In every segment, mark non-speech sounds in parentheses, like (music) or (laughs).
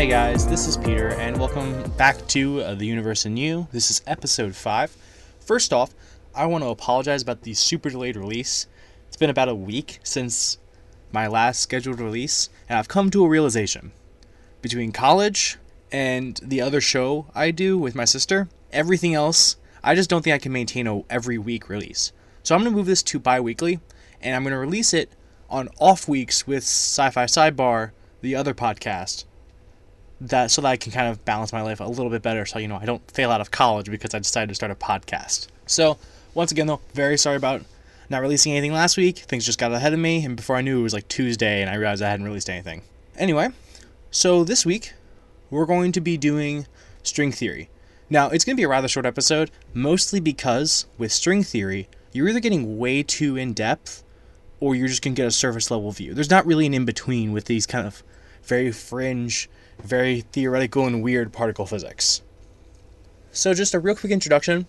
Hey guys, this is Peter, and welcome back to uh, The Universe in You. This is episode 5. First off, I want to apologize about the super delayed release. It's been about a week since my last scheduled release, and I've come to a realization. Between college and the other show I do with my sister, everything else, I just don't think I can maintain a every week release. So I'm going to move this to bi weekly, and I'm going to release it on off weeks with Sci Fi Sidebar, the other podcast that so that I can kind of balance my life a little bit better so you know I don't fail out of college because I decided to start a podcast. So, once again though, very sorry about not releasing anything last week. Things just got ahead of me and before I knew it was like Tuesday and I realized I hadn't released anything. Anyway, so this week we're going to be doing string theory. Now, it's going to be a rather short episode, mostly because with string theory, you're either getting way too in depth or you're just going to get a surface level view. There's not really an in between with these kind of very fringe very theoretical and weird particle physics. So, just a real quick introduction.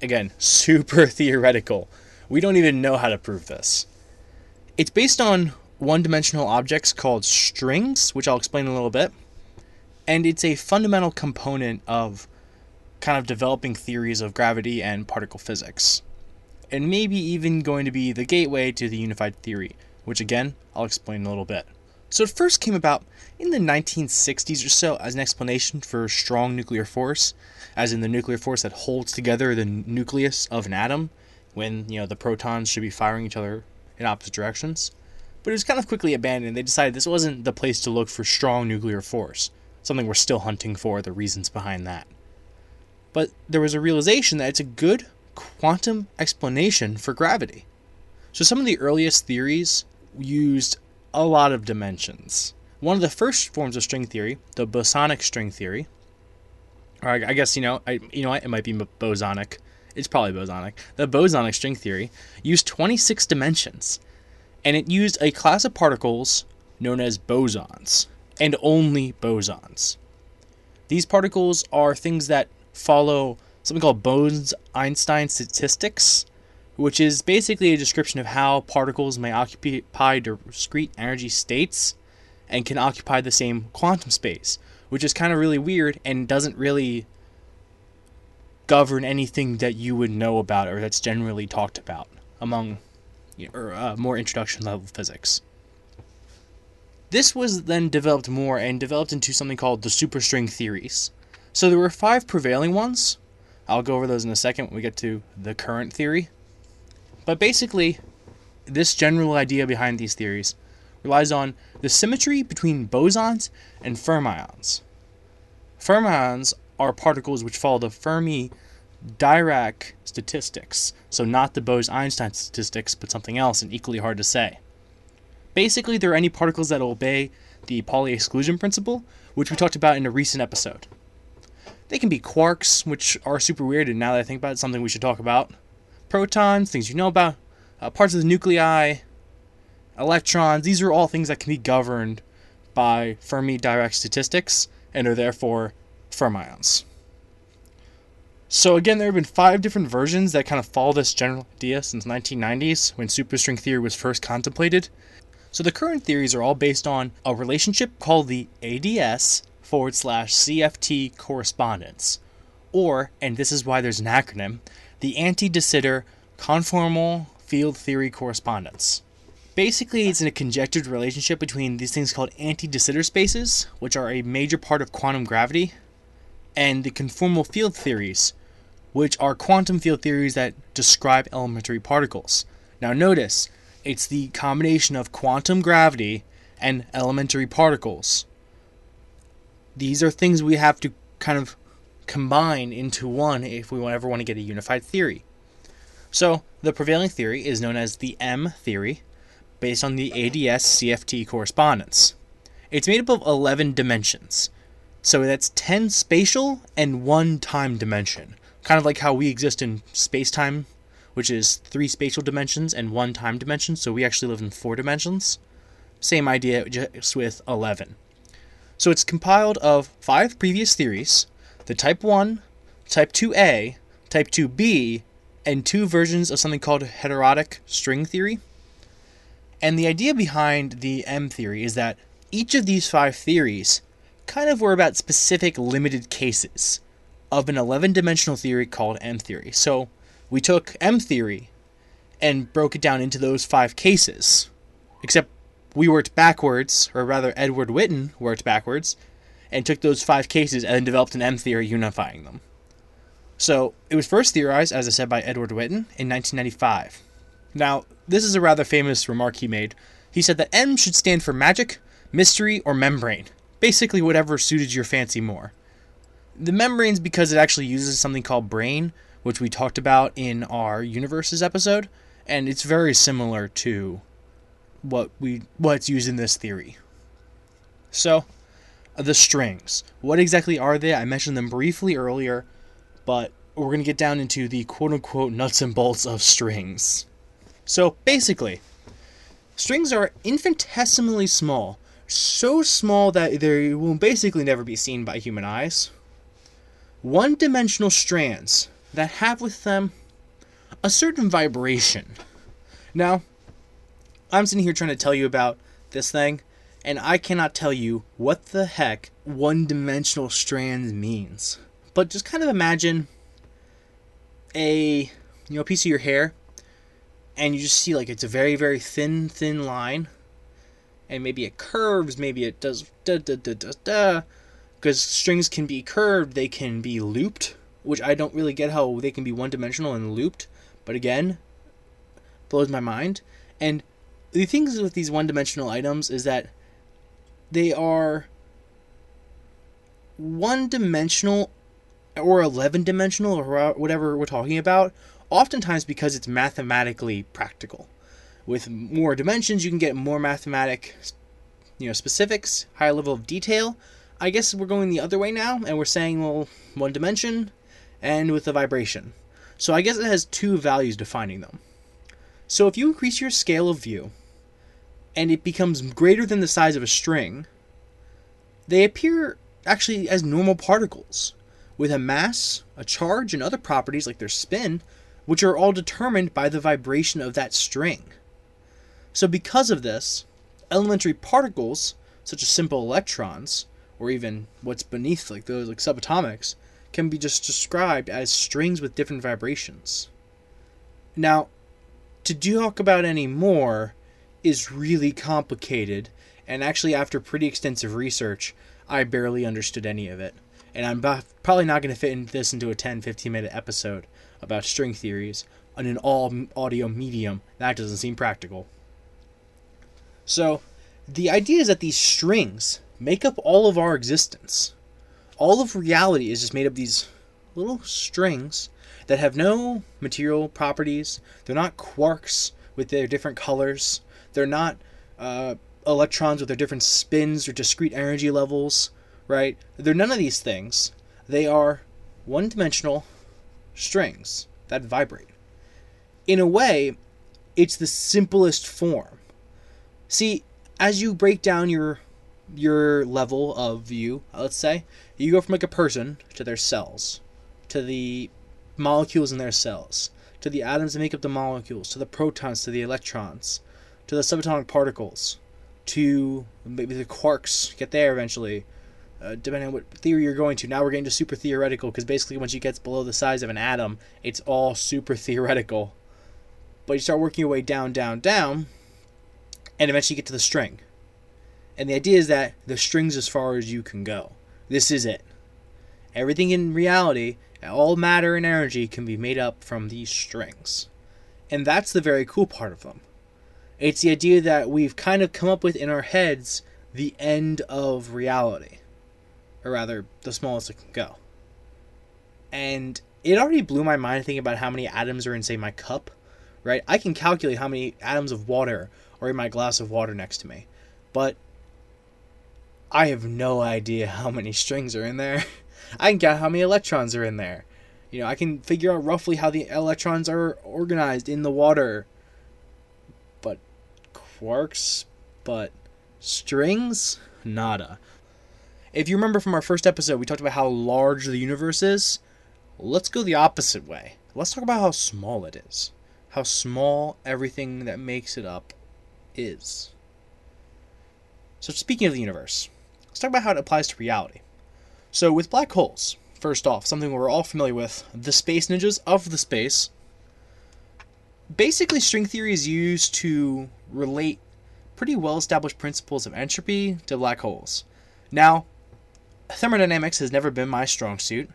Again, (laughs) super theoretical. We don't even know how to prove this. It's based on one dimensional objects called strings, which I'll explain in a little bit. And it's a fundamental component of kind of developing theories of gravity and particle physics. And maybe even going to be the gateway to the unified theory, which again, I'll explain in a little bit. So it first came about in the 1960s or so as an explanation for strong nuclear force, as in the nuclear force that holds together the nucleus of an atom when, you know, the protons should be firing each other in opposite directions. But it was kind of quickly abandoned. They decided this wasn't the place to look for strong nuclear force, something we're still hunting for, the reasons behind that. But there was a realization that it's a good quantum explanation for gravity. So some of the earliest theories used a lot of dimensions. One of the first forms of string theory, the bosonic string theory, or I, guess you know, I, you know it might be bosonic. It's probably bosonic. The bosonic string theory used 26 dimensions, and it used a class of particles known as bosons, and only bosons. These particles are things that follow something called Bose-Einstein statistics, which is basically a description of how particles may occupy discrete energy states and can occupy the same quantum space, which is kind of really weird and doesn't really govern anything that you would know about or that's generally talked about among or uh, more introduction level physics. This was then developed more and developed into something called the superstring theories. So there were five prevailing ones. I'll go over those in a second when we get to the current theory. But basically, this general idea behind these theories relies on the symmetry between bosons and fermions. Fermions are particles which follow the Fermi Dirac statistics, so not the Bose Einstein statistics, but something else and equally hard to say. Basically, there are any particles that obey the Pauli exclusion principle, which we talked about in a recent episode. They can be quarks, which are super weird, and now that I think about it, something we should talk about protons, things you know about, uh, parts of the nuclei, electrons. These are all things that can be governed by Fermi Dirac statistics and are therefore fermions. So again, there have been five different versions that kind of follow this general idea since 1990s when superstring theory was first contemplated. So the current theories are all based on a relationship called the ADS forward slash CFT correspondence, or, and this is why there's an acronym, the anti de Sitter conformal field theory correspondence. Basically, it's in a conjectured relationship between these things called anti de Sitter spaces, which are a major part of quantum gravity, and the conformal field theories, which are quantum field theories that describe elementary particles. Now, notice it's the combination of quantum gravity and elementary particles. These are things we have to kind of combine into one if we ever want to get a unified theory. So, the prevailing theory is known as the M theory, based on the ADS CFT correspondence. It's made up of 11 dimensions. So that's 10 spatial and 1 time dimension. Kind of like how we exist in space time, which is 3 spatial dimensions and 1 time dimension. So we actually live in 4 dimensions. Same idea, just with 11. So it's compiled of 5 previous theories the Type 1, Type 2A, Type 2B, and two versions of something called heterotic string theory. And the idea behind the M theory is that each of these five theories kind of were about specific limited cases of an 11 dimensional theory called M theory. So we took M theory and broke it down into those five cases. Except we worked backwards, or rather, Edward Witten worked backwards, and took those five cases and then developed an M theory unifying them. So it was first theorized, as I said, by Edward Witten in 1995. Now, this is a rather famous remark he made. He said that M should stand for magic, mystery, or membrane. Basically, whatever suited your fancy more. The membranes because it actually uses something called brane, which we talked about in our universes episode, and it's very similar to what we what's used in this theory. So, the strings. What exactly are they? I mentioned them briefly earlier, but we're going to get down into the quote unquote nuts and bolts of strings. So, basically, strings are infinitesimally small, so small that they will basically never be seen by human eyes. One dimensional strands that have with them a certain vibration. Now, I'm sitting here trying to tell you about this thing, and I cannot tell you what the heck one dimensional strand means. But just kind of imagine a you know piece of your hair and you just see like it's a very very thin thin line and maybe it curves maybe it does da da da da da because strings can be curved they can be looped which i don't really get how they can be one dimensional and looped but again blows my mind and the things with these one dimensional items is that they are one dimensional or 11 dimensional or whatever we're talking about, oftentimes because it's mathematically practical. With more dimensions, you can get more mathematic, you know, specifics, higher level of detail. I guess we're going the other way now, and we're saying, well, one dimension and with a vibration. So I guess it has two values defining them. So if you increase your scale of view, and it becomes greater than the size of a string, they appear actually as normal particles with a mass, a charge, and other properties like their spin, which are all determined by the vibration of that string. So, because of this, elementary particles, such as simple electrons, or even what's beneath, like those like subatomics, can be just described as strings with different vibrations. Now, to talk about any more is really complicated, and actually, after pretty extensive research, I barely understood any of it and I'm probably not going to fit in this into a 10 15 minute episode about string theories on an all audio medium. That doesn't seem practical. So, the idea is that these strings make up all of our existence. All of reality is just made of these little strings that have no material properties. They're not quarks with their different colors. They're not uh, electrons with their different spins or discrete energy levels right? They're none of these things. They are one dimensional strings that vibrate. In a way, it's the simplest form. See, as you break down your your level of view, let's say, you go from like a person to their cells, to the molecules in their cells, to the atoms that make up the molecules, to the protons, to the electrons, to the subatomic particles, to maybe the quarks, get there eventually, uh, depending on what theory you're going to. Now we're getting to super theoretical because basically once you get below the size of an atom, it's all super theoretical. But you start working your way down, down, down, and eventually you get to the string. And the idea is that the string's as far as you can go. This is it. Everything in reality, all matter and energy, can be made up from these strings. And that's the very cool part of them. It's the idea that we've kind of come up with in our heads the end of reality or rather, the smallest it can go. And it already blew my mind thinking about how many atoms are in, say, my cup, right? I can calculate how many atoms of water are in my glass of water next to me, but I have no idea how many strings are in there. (laughs) I can count how many electrons are in there. You know, I can figure out roughly how the electrons are organized in the water. Quarks, but strings? Nada. If you remember from our first episode, we talked about how large the universe is. Let's go the opposite way. Let's talk about how small it is. How small everything that makes it up is. So, speaking of the universe, let's talk about how it applies to reality. So, with black holes, first off, something we're all familiar with, the space ninjas of the space. Basically, string theory is used to relate pretty well established principles of entropy to black holes. Now, thermodynamics has never been my strong suit,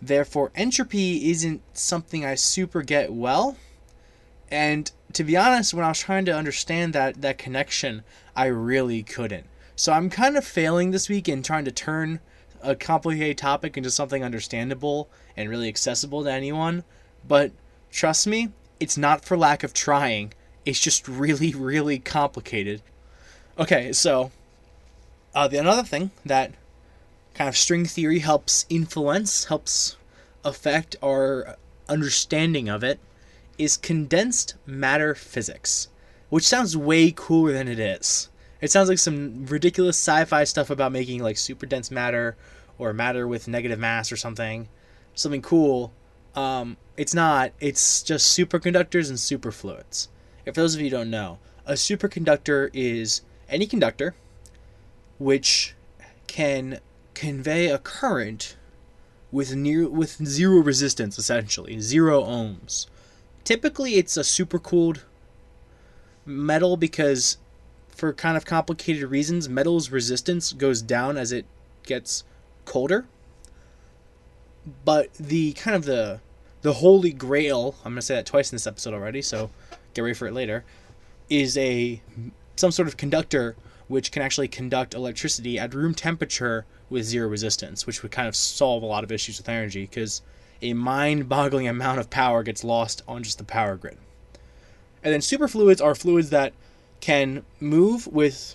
therefore, entropy isn't something I super get well. And to be honest, when I was trying to understand that, that connection, I really couldn't. So I'm kind of failing this week in trying to turn a complicated topic into something understandable and really accessible to anyone. But trust me, it's not for lack of trying. It's just really, really complicated. Okay, so uh, the another thing that kind of string theory helps influence, helps affect our understanding of it, is condensed matter physics, which sounds way cooler than it is. It sounds like some ridiculous sci-fi stuff about making like super dense matter or matter with negative mass or something, something cool. Um, it's not. It's just superconductors and superfluids. If those of you don't know, a superconductor is any conductor which can convey a current with near with zero resistance essentially, zero ohms. Typically it's a supercooled metal because for kind of complicated reasons, metal's resistance goes down as it gets colder. But the kind of the the holy grail, I'm going to say that twice in this episode already, so get ready for it later, is a some sort of conductor which can actually conduct electricity at room temperature with zero resistance, which would kind of solve a lot of issues with energy because a mind-boggling amount of power gets lost on just the power grid. And then superfluids are fluids that can move with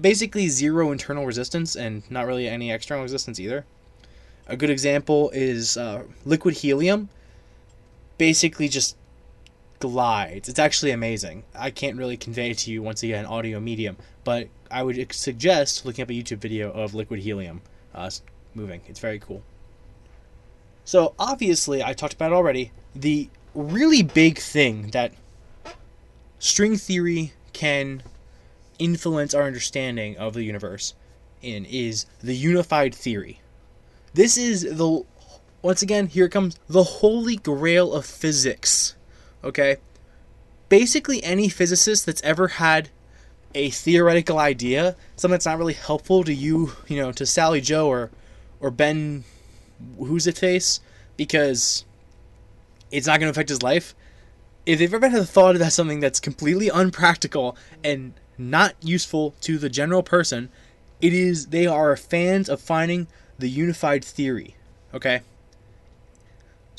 basically zero internal resistance and not really any external resistance either. A good example is uh, liquid helium. Basically, just glides. It's actually amazing. I can't really convey to you once again audio medium, but I would suggest looking up a YouTube video of liquid helium uh, moving. It's very cool. So obviously, I talked about it already. The really big thing that string theory can influence our understanding of the universe in is the unified theory. This is the once again here comes the holy grail of physics. Okay? Basically any physicist that's ever had a theoretical idea, something that's not really helpful to you, you know, to Sally Joe or or Ben who's it face because it's not going to affect his life. If they've ever had the thought that something that's completely unpractical and not useful to the general person, it is they are fans of finding the unified theory. Okay?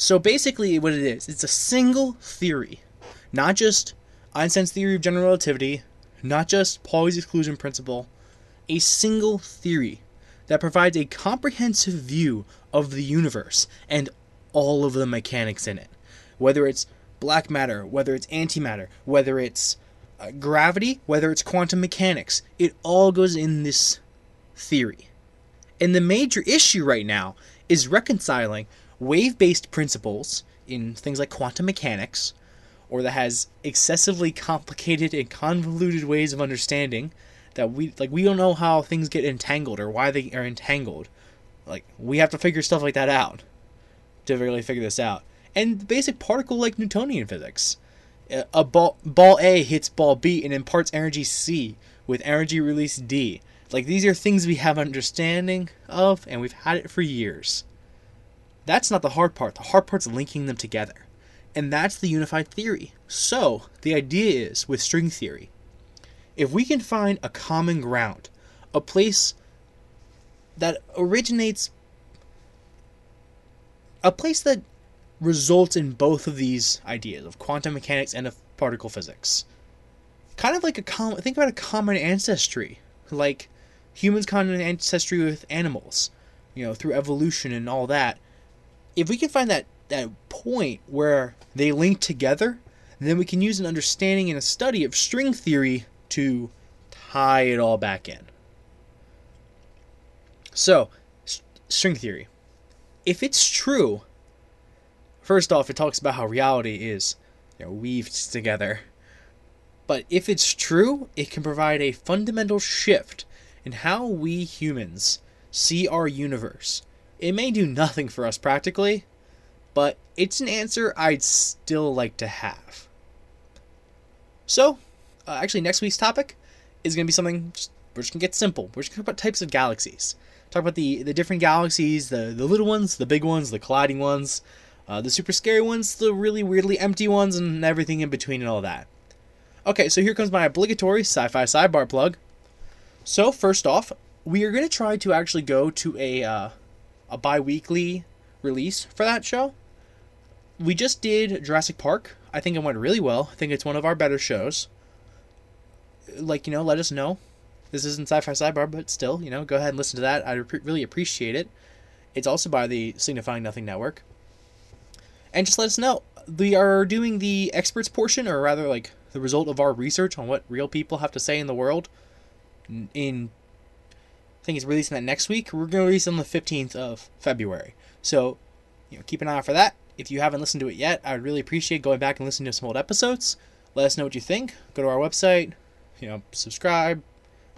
So basically what it is, it's a single theory. Not just Einstein's theory of general relativity, not just Pauli's exclusion principle, a single theory that provides a comprehensive view of the universe and all of the mechanics in it. Whether it's black matter, whether it's antimatter, whether it's uh, gravity, whether it's quantum mechanics, it all goes in this theory. And the major issue right now is reconciling wave based principles in things like quantum mechanics, or that has excessively complicated and convoluted ways of understanding that we like we don't know how things get entangled or why they are entangled. Like we have to figure stuff like that out to really figure this out. And basic particle like Newtonian physics. A ball ball A hits ball B and imparts energy C with energy release D. Like these are things we have understanding of and we've had it for years. That's not the hard part. The hard part's linking them together. And that's the unified theory. So, the idea is with string theory, if we can find a common ground, a place that originates, a place that results in both of these ideas of quantum mechanics and of particle physics. Kind of like a common, think about a common ancestry, like humans' common ancestry with animals, you know, through evolution and all that. If we can find that that point where they link together, then we can use an understanding and a study of string theory to tie it all back in. So, string theory. If it's true, first off, it talks about how reality is you know, weaved together. But if it's true, it can provide a fundamental shift in how we humans see our universe. It may do nothing for us practically, but it's an answer I'd still like to have. So, uh, actually, next week's topic is going to be something just, we're just going to get simple. We're just going to talk about types of galaxies. Talk about the, the different galaxies, the, the little ones, the big ones, the colliding ones, uh, the super scary ones, the really weirdly empty ones, and everything in between and all that. Okay, so here comes my obligatory sci fi sidebar plug. So, first off, we are going to try to actually go to a, uh, a bi weekly release for that show. We just did Jurassic Park. I think it went really well. I think it's one of our better shows. Like, you know, let us know. This isn't Sci Fi Sidebar, but still, you know, go ahead and listen to that. I re- really appreciate it. It's also by the Signifying Nothing Network. And just let us know. We are doing the experts portion, or rather, like, the result of our research on what real people have to say in the world. In, I think it's releasing that next week. We're going to release on the 15th of February. So, you know, keep an eye out for that. If you haven't listened to it yet, I would really appreciate going back and listening to some old episodes. Let us know what you think. Go to our website, you know, subscribe,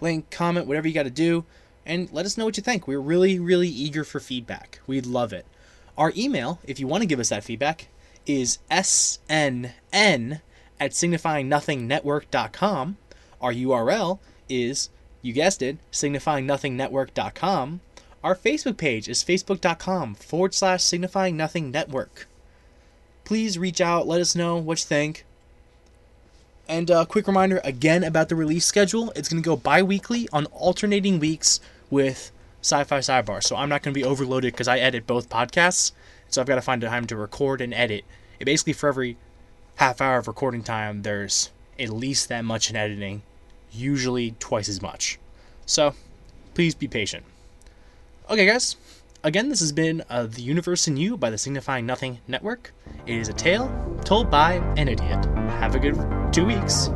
link, comment, whatever you got to do, and let us know what you think. We're really, really eager for feedback. We'd love it. Our email, if you want to give us that feedback, is snn at signifyingnothingnetwork.com. Our URL is, you guessed it, signifyingnothingnetwork.com. Our Facebook page is facebook.com forward slash signifying nothing network. Please reach out, let us know what you think. And a uh, quick reminder again about the release schedule. It's going to go bi weekly on alternating weeks with Sci Fi Sidebar. So I'm not going to be overloaded because I edit both podcasts. So I've got to find time to record and edit. It basically, for every half hour of recording time, there's at least that much in editing, usually twice as much. So please be patient. Okay, guys. Again, this has been uh, The Universe in You by the Signifying Nothing Network. It is a tale told by an idiot. Have a good two weeks.